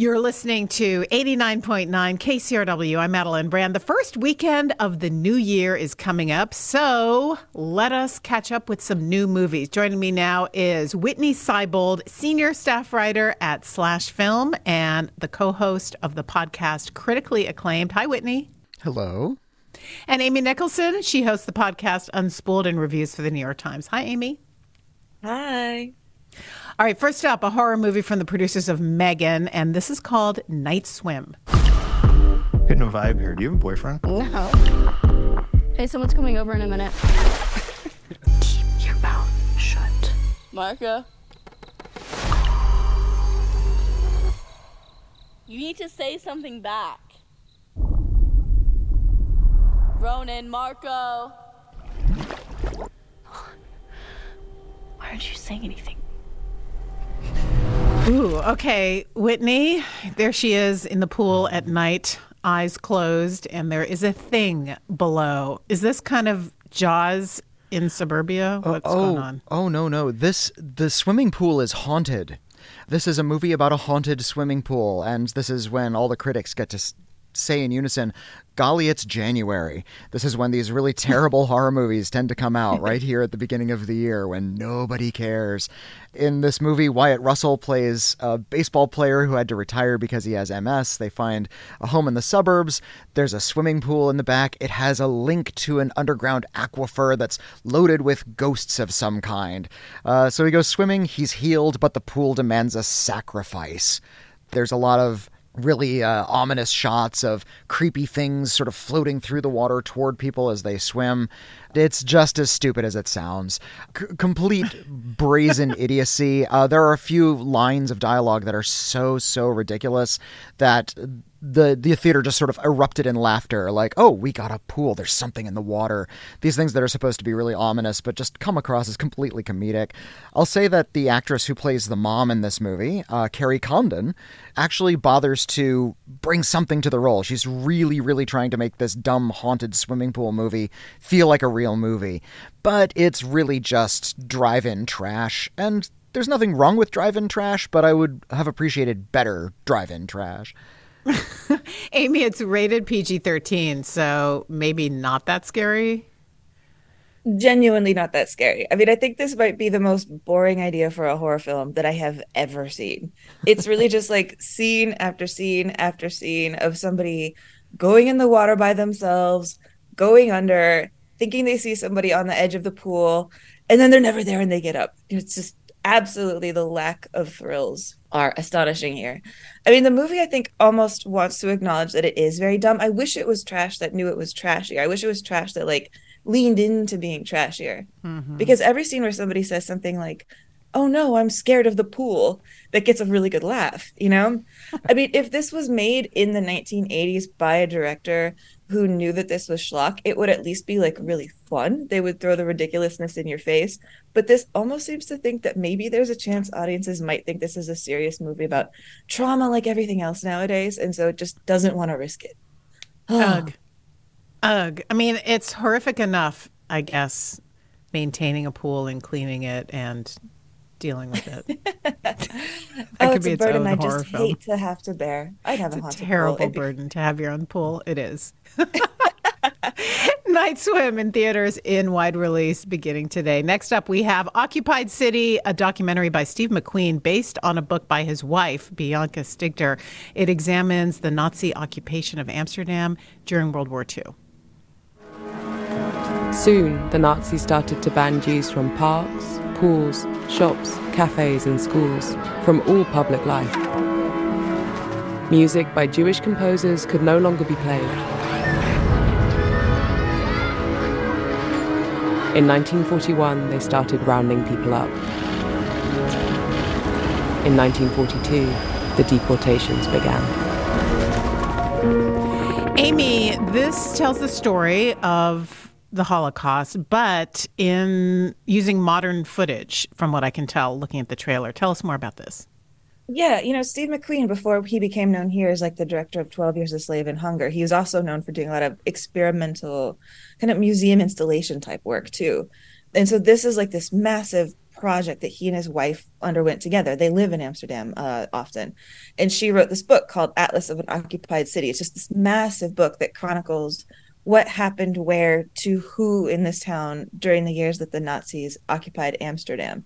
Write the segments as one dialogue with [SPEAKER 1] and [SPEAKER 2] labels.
[SPEAKER 1] You're listening to 89.9 KCRW. I'm Madeleine Brand. The first weekend of the new year is coming up, so let us catch up with some new movies. Joining me now is Witney Seibold, senior staff writer at Slash Film and the co host of the podcast Critically Acclaimed. Hi, Witney.
[SPEAKER 2] Hello.
[SPEAKER 1] And Amy Nicholson. She hosts the podcast Unspooled and reviews for the New York Times. Hi, Amy.
[SPEAKER 3] Hi.
[SPEAKER 1] All right, first up, a horror movie from the producers of Megan, and this is called Night Swim.
[SPEAKER 4] Getting a vibe here. Do you have a boyfriend?
[SPEAKER 5] No. Hey, someone's coming over in a minute.
[SPEAKER 3] Keep your mouth shut.
[SPEAKER 5] Marco. You need to say something back. Ronan, Marco.
[SPEAKER 3] Why aren't you saying anything?
[SPEAKER 1] Ooh, okay. Witney, there she is in the pool at night, eyes closed, and there is a thing below. Is this kind of Jaws in suburbia? Oh, What's
[SPEAKER 2] oh,
[SPEAKER 1] going on?
[SPEAKER 2] Oh no, no. This the swimming pool is haunted. This is a movie about a haunted swimming pool, and this is when all the critics get to say in unison, golly, it's January. This is when these really terrible horror movies tend to come out, right here at the beginning of the year when nobody cares. In this movie, Wyatt Russell plays a baseball player who had to retire because he has MS. They find a home in the suburbs. There's a swimming pool in the back. It has a link to an underground aquifer that's loaded with ghosts of some kind. Uh, so he goes swimming, he's healed, but the pool demands a sacrifice. There's a lot of really uh, ominous shots of creepy things sort of floating through the water toward people as they swim. It's just as stupid as it sounds. C- complete brazen idiocy. Uh, there are a few lines of dialogue that are so, so ridiculous that the the theater just sort of erupted in laughter like oh we got a pool. There's something in the water. These things that are supposed to be really ominous but just come across as completely comedic. I'll say that the actress who plays the mom in this movie uh, kerry condon actually bothers to bring something to the role. She's really really trying to make this dumb haunted swimming pool movie feel like a real movie. But it's really just drive-in trash and there's nothing wrong with drive-in trash but i would have appreciated better drive-in trash
[SPEAKER 1] Amy, it's rated PG 13, so maybe not that scary.
[SPEAKER 3] Genuinely not that scary. I mean, I think this might be the most boring idea for a horror film that I have ever seen. It's really just like scene after scene after scene of somebody going in the water by themselves, going under, thinking they see somebody on the edge of the pool, and then they're never there and they get up. It's just absolutely the lack of thrills are astonishing here. I mean, the movie I think almost wants to acknowledge that it is very dumb. I wish it was trash that knew it was trashy. I wish it was trash that like leaned into being trashier. Mm-hmm. Because every scene where somebody says something like, "Oh no, I'm scared of the pool," that gets a really good laugh, you know? I mean, if this was made in the 1980s by a director who knew that this was schlock, it would at least be like really fun. They would throw the ridiculousness in your face. But this almost seems to think that maybe there's a chance audiences might think this is a serious movie about trauma like everything else nowadays. And so it just doesn't want to risk it.
[SPEAKER 1] Ugh. Ugh. I mean, it's horrific enough, I guess, maintaining a pool and cleaning it and dealing with it. that
[SPEAKER 3] oh,
[SPEAKER 1] could
[SPEAKER 3] it's
[SPEAKER 1] be
[SPEAKER 3] a
[SPEAKER 1] its
[SPEAKER 3] burden
[SPEAKER 1] own
[SPEAKER 3] I
[SPEAKER 1] horror
[SPEAKER 3] just
[SPEAKER 1] film.
[SPEAKER 3] hate to have to bear. I'd have a
[SPEAKER 1] It's a
[SPEAKER 3] haunted pool.
[SPEAKER 1] terrible
[SPEAKER 3] It'd be-
[SPEAKER 1] burden to have your own pool. It is. Night Swim in theaters in wide release beginning today. Next up, we have Occupied City, a documentary by Steve McQueen based on a book by his wife, Bianca Stigter. It examines the Nazi occupation of Amsterdam during World War II.
[SPEAKER 6] Soon, the Nazis started to ban Jews from parks, pools, shops, cafes, and schools, from all public life. Music by Jewish composers could no longer be played. In 1941, they started rounding people up. In 1942, the deportations began.
[SPEAKER 1] Amy, this tells the story of the Holocaust, but in using modern footage, from what I can tell looking at the trailer. Tell us more about this.
[SPEAKER 3] Yeah, you know, Steve McQueen, before he became known here as like the director of 12 Years a Slave and Hunger, he was also known for doing a lot of experimental kind of museum installation type work too. And so this is like this massive project that he and his wife underwent together. They live in Amsterdam uh, often. And she wrote this book called Atlas of an Occupied City. It's just this massive book that chronicles what happened where to who in this town during the years that the Nazis occupied Amsterdam.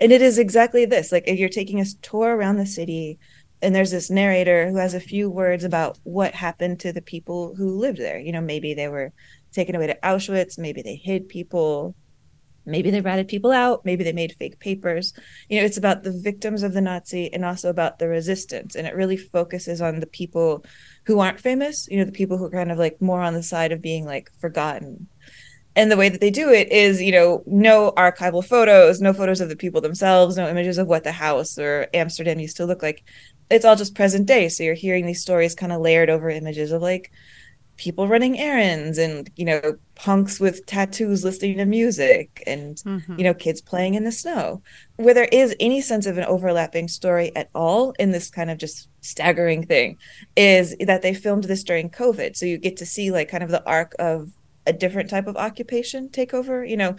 [SPEAKER 3] And it is exactly this like if you're taking a tour around the city, and there's this narrator who has a few words about what happened to the people who lived there. You know, maybe they were taken away to Auschwitz, maybe they hid people, maybe they ratted people out. Maybe they made fake papers. You know it's about the victims of the nazi and also about the resistance. And it really focuses on the people who aren't famous you know the people who are kind of like more on the side of being like forgotten. And the way that they do it is you know no archival photos no photos of the people themselves no images of what the house or amsterdam used to look like. It's all just present day. So you're hearing these stories kind of layered over images of like people running errands and you know punks with tattoos listening to music and mm-hmm. you know kids playing in the snow. Where there is any sense of an overlapping story at all in this kind of just staggering thing is that they filmed this during covid. So you get to see like kind of the arc of a different type of occupation takeover you know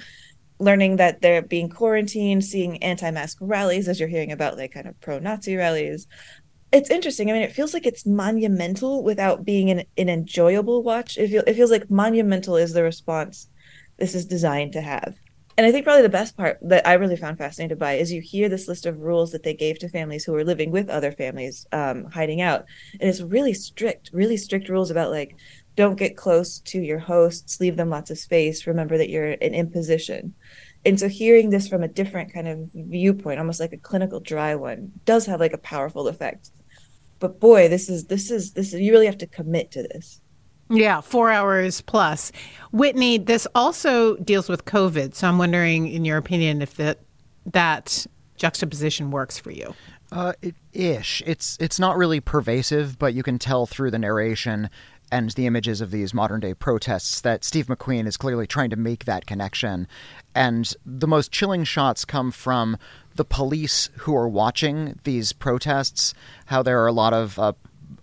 [SPEAKER 3] learning that they're being quarantined seeing anti-mask rallies as you're hearing about like kind of pro-nazi rallies it's interesting. I mean, it feels like it's monumental without being an, an enjoyable watch. It, feel, it feels like monumental is the response this is designed to have. And I think probably the best part that I really found fascinated by is you hear this list of rules that they gave to families who were living with other families um, hiding out. And it's really strict, really strict rules about like, don't get close to your hosts, leave them lots of space, remember that you're an imposition. And so hearing this from a different kind of viewpoint, almost like a clinical dry one, does have like a powerful effect but boy, this is this is this is, you really have to commit to this.
[SPEAKER 1] Yeah, four hours plus. Witney, this also deals with COVID. So I'm wondering, in your opinion, if that that juxtaposition works for you.
[SPEAKER 2] Uh, it, ish. It's it's not really pervasive, but you can tell through the narration and the images of these modern day protests that Steve McQueen is clearly trying to make that connection. And the most chilling shots come from the police who are watching these protests, how there are a lot of uh,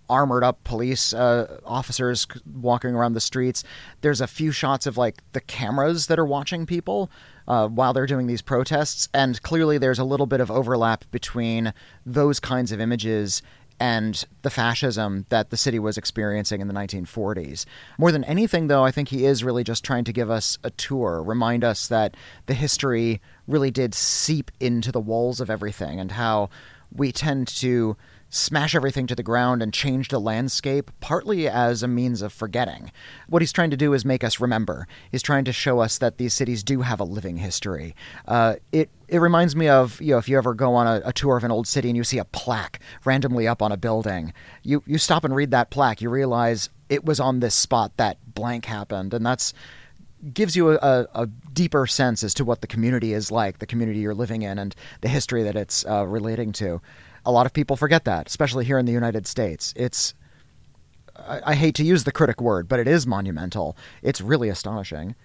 [SPEAKER 2] armored up police uh, officers walking around the streets. There's a few shots of like the cameras that are watching people uh, while they're doing these protests, and clearly there's a little bit of overlap between those kinds of images and the fascism that the city was experiencing in the 1940s. More than anything, though, I think he is really just trying to give us a tour, remind us that the history really did seep into the walls of everything and how we tend to smash everything to the ground and change the landscape, partly as a means of forgetting. What he's trying to do is make us remember. He's trying to show us that these cities do have a living history. Uh, it it reminds me of you know if you ever go on a, a, tour of an old city and you see a plaque randomly up on a building, you you stop and read that plaque, you realize it was on this spot that blank happened, and that's gives you a, a, deeper sense as to what the community is like, the community you're living in, and the history that it's uh, relating to. A lot of people forget that, especially here in the United States. It's I, I hate to use the critic word, but it is monumental. It's really astonishing.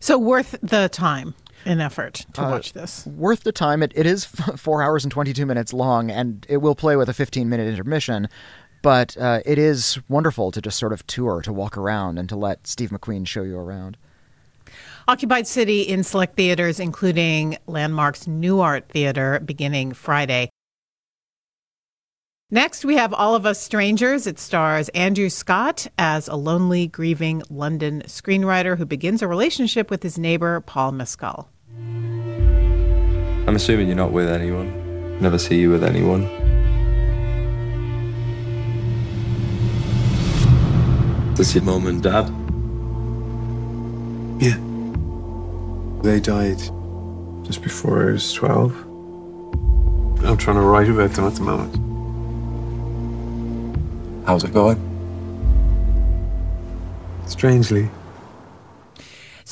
[SPEAKER 1] So worth the time and effort to uh, watch this.
[SPEAKER 2] Worth the time. It, it is four hours and 22 minutes long, and it will play with a 15 minute intermission. But uh, it is wonderful to just sort of tour, to walk around, and to let Steve McQueen show you around.
[SPEAKER 1] Occupied City in select theaters, including Landmark's Nuart Theater, beginning Friday. Next, we have All of Us Strangers. It stars Andrew Scott as a lonely, grieving London screenwriter who begins a relationship with his neighbor, Paul Mescal.
[SPEAKER 7] I'm assuming you're not with anyone. Never see you with anyone. This your mom and dad?
[SPEAKER 8] They died just before I was 12. I'm trying to write about them at the moment.
[SPEAKER 7] How's it going?
[SPEAKER 8] Strangely.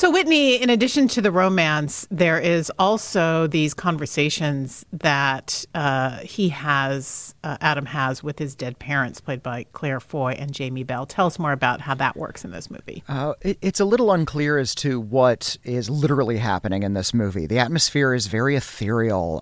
[SPEAKER 1] So, Witney, in addition to the romance, there is also these conversations that uh, he has, uh, Adam has with his dead parents, played by Claire Foy and Jamie Bell. Tell us more about how that works in this movie.
[SPEAKER 2] Uh, it, it's a little unclear as to what is literally happening in this movie. The atmosphere is very ethereal.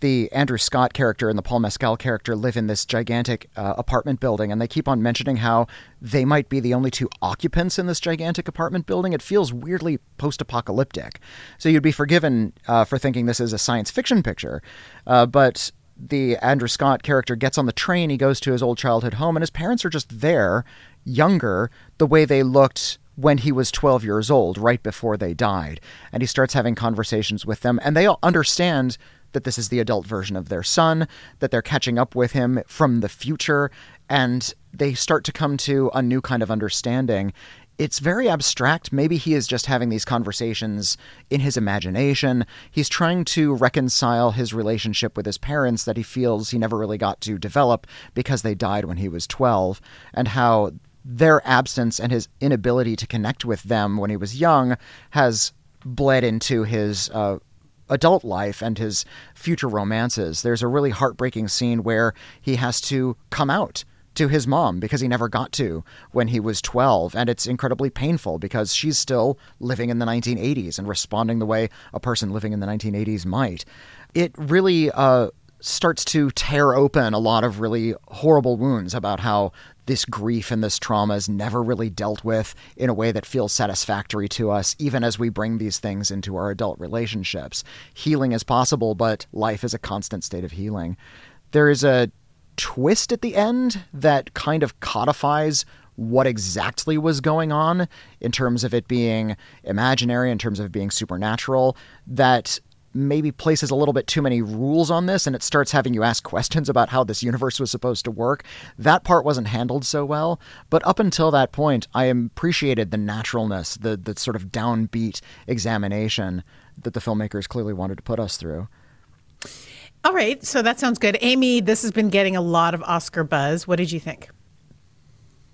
[SPEAKER 2] The Andrew Scott character and the Paul Mescal character live in this gigantic uh, apartment building, and they keep on mentioning how they might be the only two occupants in this gigantic apartment building. It feels weirdly post apocalyptic. So you'd be forgiven uh, for thinking this is a science fiction picture. Uh, but the Andrew Scott character gets on the train, he goes to his old childhood home, and his parents are just there, younger, the way they looked when he was 12 years old, right before they died. And he starts having conversations with them, and they all understand that this is the adult version of their son, that they're catching up with him from the future, and they start to come to a new kind of understanding. It's very abstract. Maybe he is just having these conversations in his imagination. He's trying to reconcile his relationship with his parents that he feels he never really got to develop because they died when he was 12, and how their absence and his inability to connect with them when he was young has bled into his uh, adult life and his future romances. There's a really heartbreaking scene where he has to come out to his mom because he never got to when he was 12. And it's incredibly painful because she's still living in the 1980s and responding the way a person living in the 1980s might. It really uh, starts to tear open a lot of really horrible wounds about how this grief and this trauma is never really dealt with in a way that feels satisfactory to us, even as we bring these things into our adult relationships. Healing is possible, but life is a constant state of healing. There is a twist at the end that kind of codifies what exactly was going on in terms of it being imaginary, in terms of being supernatural, that maybe places a little bit too many rules on this and it starts having you ask questions about how this universe was supposed to work. That part wasn't handled so well, but up until that point, I appreciated the naturalness, the the sort of downbeat examination that the filmmakers clearly wanted to put us through.
[SPEAKER 1] All right, so that sounds good. Amy, this has been getting a lot of Oscar buzz. What did you think?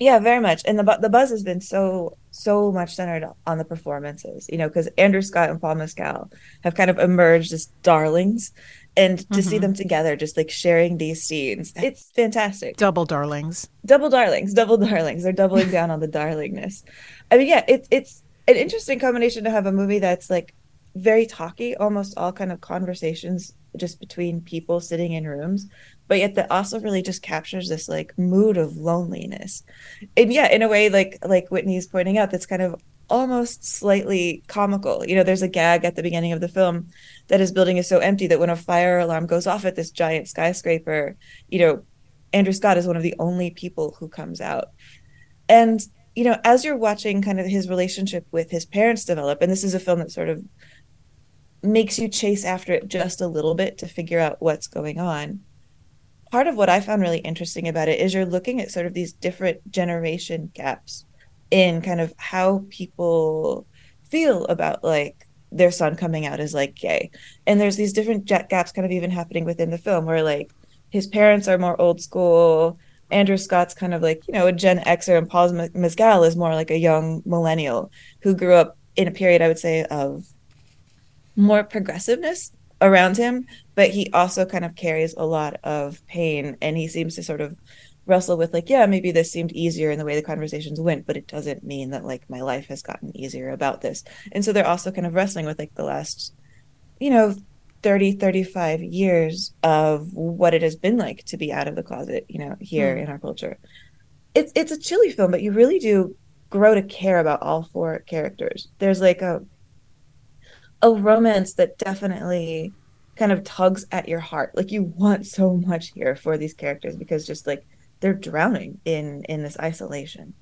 [SPEAKER 3] Yeah, very much. And the the buzz has been so so much centered on the performances, you know, because Andrew Scott and Paul Mescal have kind of emerged as darlings. And to mm-hmm. see them together, just like sharing these scenes, it's fantastic.
[SPEAKER 1] Double darlings.
[SPEAKER 3] Double darlings. Double darlings. They're doubling down on the darlingness. I mean, yeah, it's it's an interesting combination to have a movie that's like very talky, almost all kind of conversations just between people sitting in rooms, but yet that also really just captures this like mood of loneliness. And yeah in a way like like witney's pointing out that's kind of almost slightly comical. You know there's a gag at the beginning of the film that his building is so empty that when a fire alarm goes off at this giant skyscraper you know andrew scott is one of the only people who comes out. And you know as you're watching kind of his relationship with his parents develop and this is a film that sort of makes you chase after it just a little bit to figure out what's going on part of what I found really interesting about it is you're looking at sort of these different generation gaps in kind of how people feel about like their son coming out as like gay. And there's these different gaps kind of even happening within the film where like his parents are more old school. Andrew Scott's kind of like, you know, a Gen Xer and Paul Mescal is more like a young millennial who grew up in a period, I would say, of more progressiveness around him, but he also kind of carries a lot of pain and he seems to sort of wrestle with like yeah maybe this seemed easier in the way the conversations went but it doesn't mean that like my life has gotten easier about this. And so they're also kind of wrestling with like the last you know 30 35 years of what it has been like to be out of the closet you know here mm. in our culture. It's it's a chilly film but you really do grow to care about all four characters. There's like a a romance that definitely kind of tugs at your heart. Like you want so much here for these characters because just like they're drowning in in this isolation.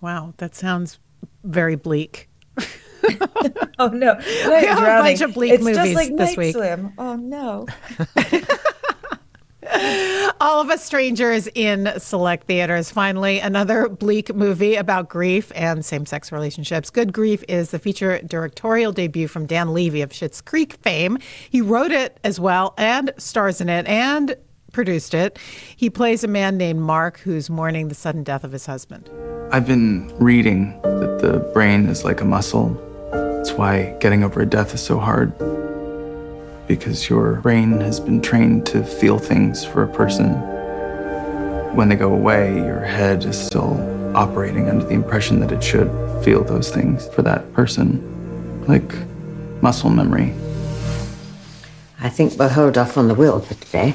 [SPEAKER 1] Wow, that sounds very bleak.
[SPEAKER 3] oh no,
[SPEAKER 1] we have a bunch of bleak
[SPEAKER 3] it's
[SPEAKER 1] movies
[SPEAKER 3] just like
[SPEAKER 1] this
[SPEAKER 3] Night
[SPEAKER 1] week.
[SPEAKER 3] Swim. Oh no.
[SPEAKER 1] All of Us Strangers in select theaters. Finally, another bleak movie about grief and same sex relationships. Good Grief is the feature directorial debut from Dan Levy of Schitt's Creek fame. He wrote it as well and stars in it and produced it. He plays a man named Mark who's mourning the sudden death of his husband.
[SPEAKER 9] I've been reading that the brain is like a muscle. That's why getting over a death is so hard because your brain has been trained to feel things for a person. When they go away, your head is still operating under the impression that it should feel those things for that person, like muscle memory.
[SPEAKER 10] I think we'll hold off on the will for today.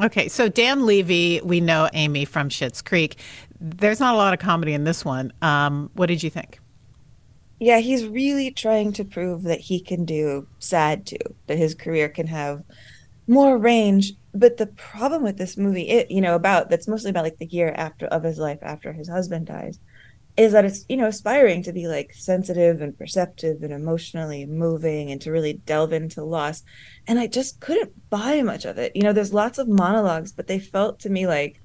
[SPEAKER 1] Okay, so Dan Levy, we know Amy from Schitt's Creek. There's not a lot of comedy in this one. Um, what did you think?
[SPEAKER 3] Yeah, he's really trying to prove that he can do sad too, that his career can have more range. But the problem with this movie, it you know, about that's mostly about like the year after of his life after his husband dies, is that it's you know aspiring to be like sensitive and perceptive and emotionally moving and to really delve into loss and i just couldn't buy much of it you know there's lots of monologues but they felt to me like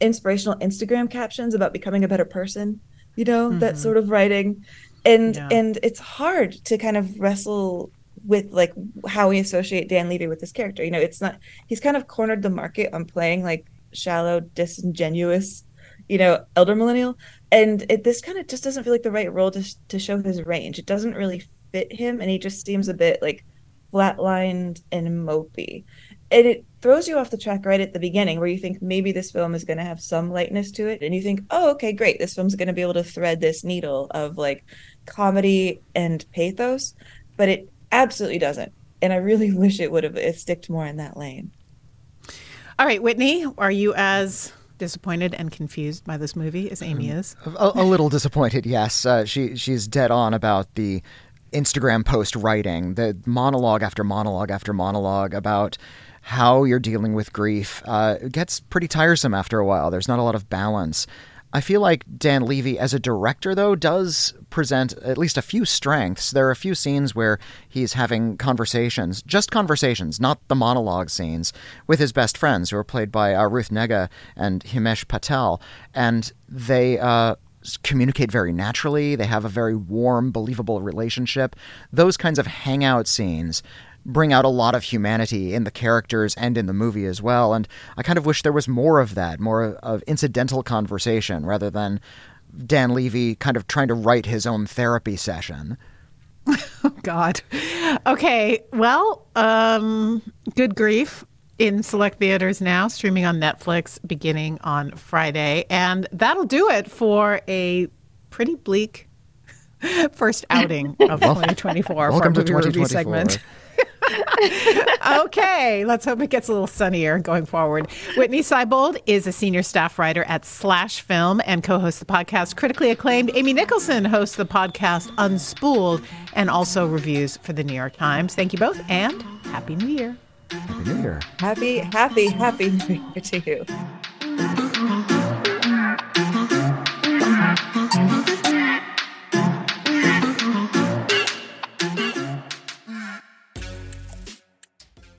[SPEAKER 3] inspirational instagram captions about becoming a better person you know mm-hmm. that sort of writing and yeah. and it's hard to kind of wrestle with like how we associate dan levy with this character. You know it's not he's kind of cornered the market on playing like shallow disingenuous you know elder millennial. And it, this kind of just doesn't feel like the right role to, to show his range. It doesn't really fit him and he just seems a bit like flatlined and mopey and it throws you off the track right at the beginning where you think maybe this film is going to have some lightness to it and you think oh okay great this film's going to be able to thread this needle of like comedy and pathos but it absolutely doesn't and i really wish it would have it sticked more in that lane
[SPEAKER 1] all right witney are you as disappointed and confused by this movie as Amy mm. is?
[SPEAKER 2] A, a little disappointed, yes. Uh, she she's dead on about the Instagram post writing, the monologue after monologue after monologue about how you're dealing with grief. Uh, gets pretty tiresome after a while. There's not a lot of balance. I feel like Dan Levy, as a director, though, does present at least a few strengths. There are a few scenes where he's having conversations, just conversations, not the monologue scenes, with his best friends, who are played by uh, Ruth Negga and Himesh Patel. And they. Uh, communicate very naturally. They have a very warm, believable relationship. Those kinds of hangout scenes bring out a lot of humanity in the characters and in the movie as well. And I kind of wish there was more of that, more of incidental conversation rather than Dan Levy kind of trying to write his own therapy session.
[SPEAKER 1] Oh God. Okay. Well, um, good grief in select theaters now, streaming on Netflix beginning on Friday, and that'll do it for a pretty bleak first outing of 2024
[SPEAKER 2] Welcome
[SPEAKER 1] for
[SPEAKER 2] our movie review
[SPEAKER 1] segment. okay, let's hope it gets a little sunnier going forward. Witney Seibold is a senior staff writer at Slash Film and co hosts the podcast Critically Acclaimed. Amy Nicholson hosts the podcast Unspooled and also reviews for the New York Times. Thank you both and Happy New Year.
[SPEAKER 2] Happy New Year.
[SPEAKER 3] Happy, happy, happy New Year to you.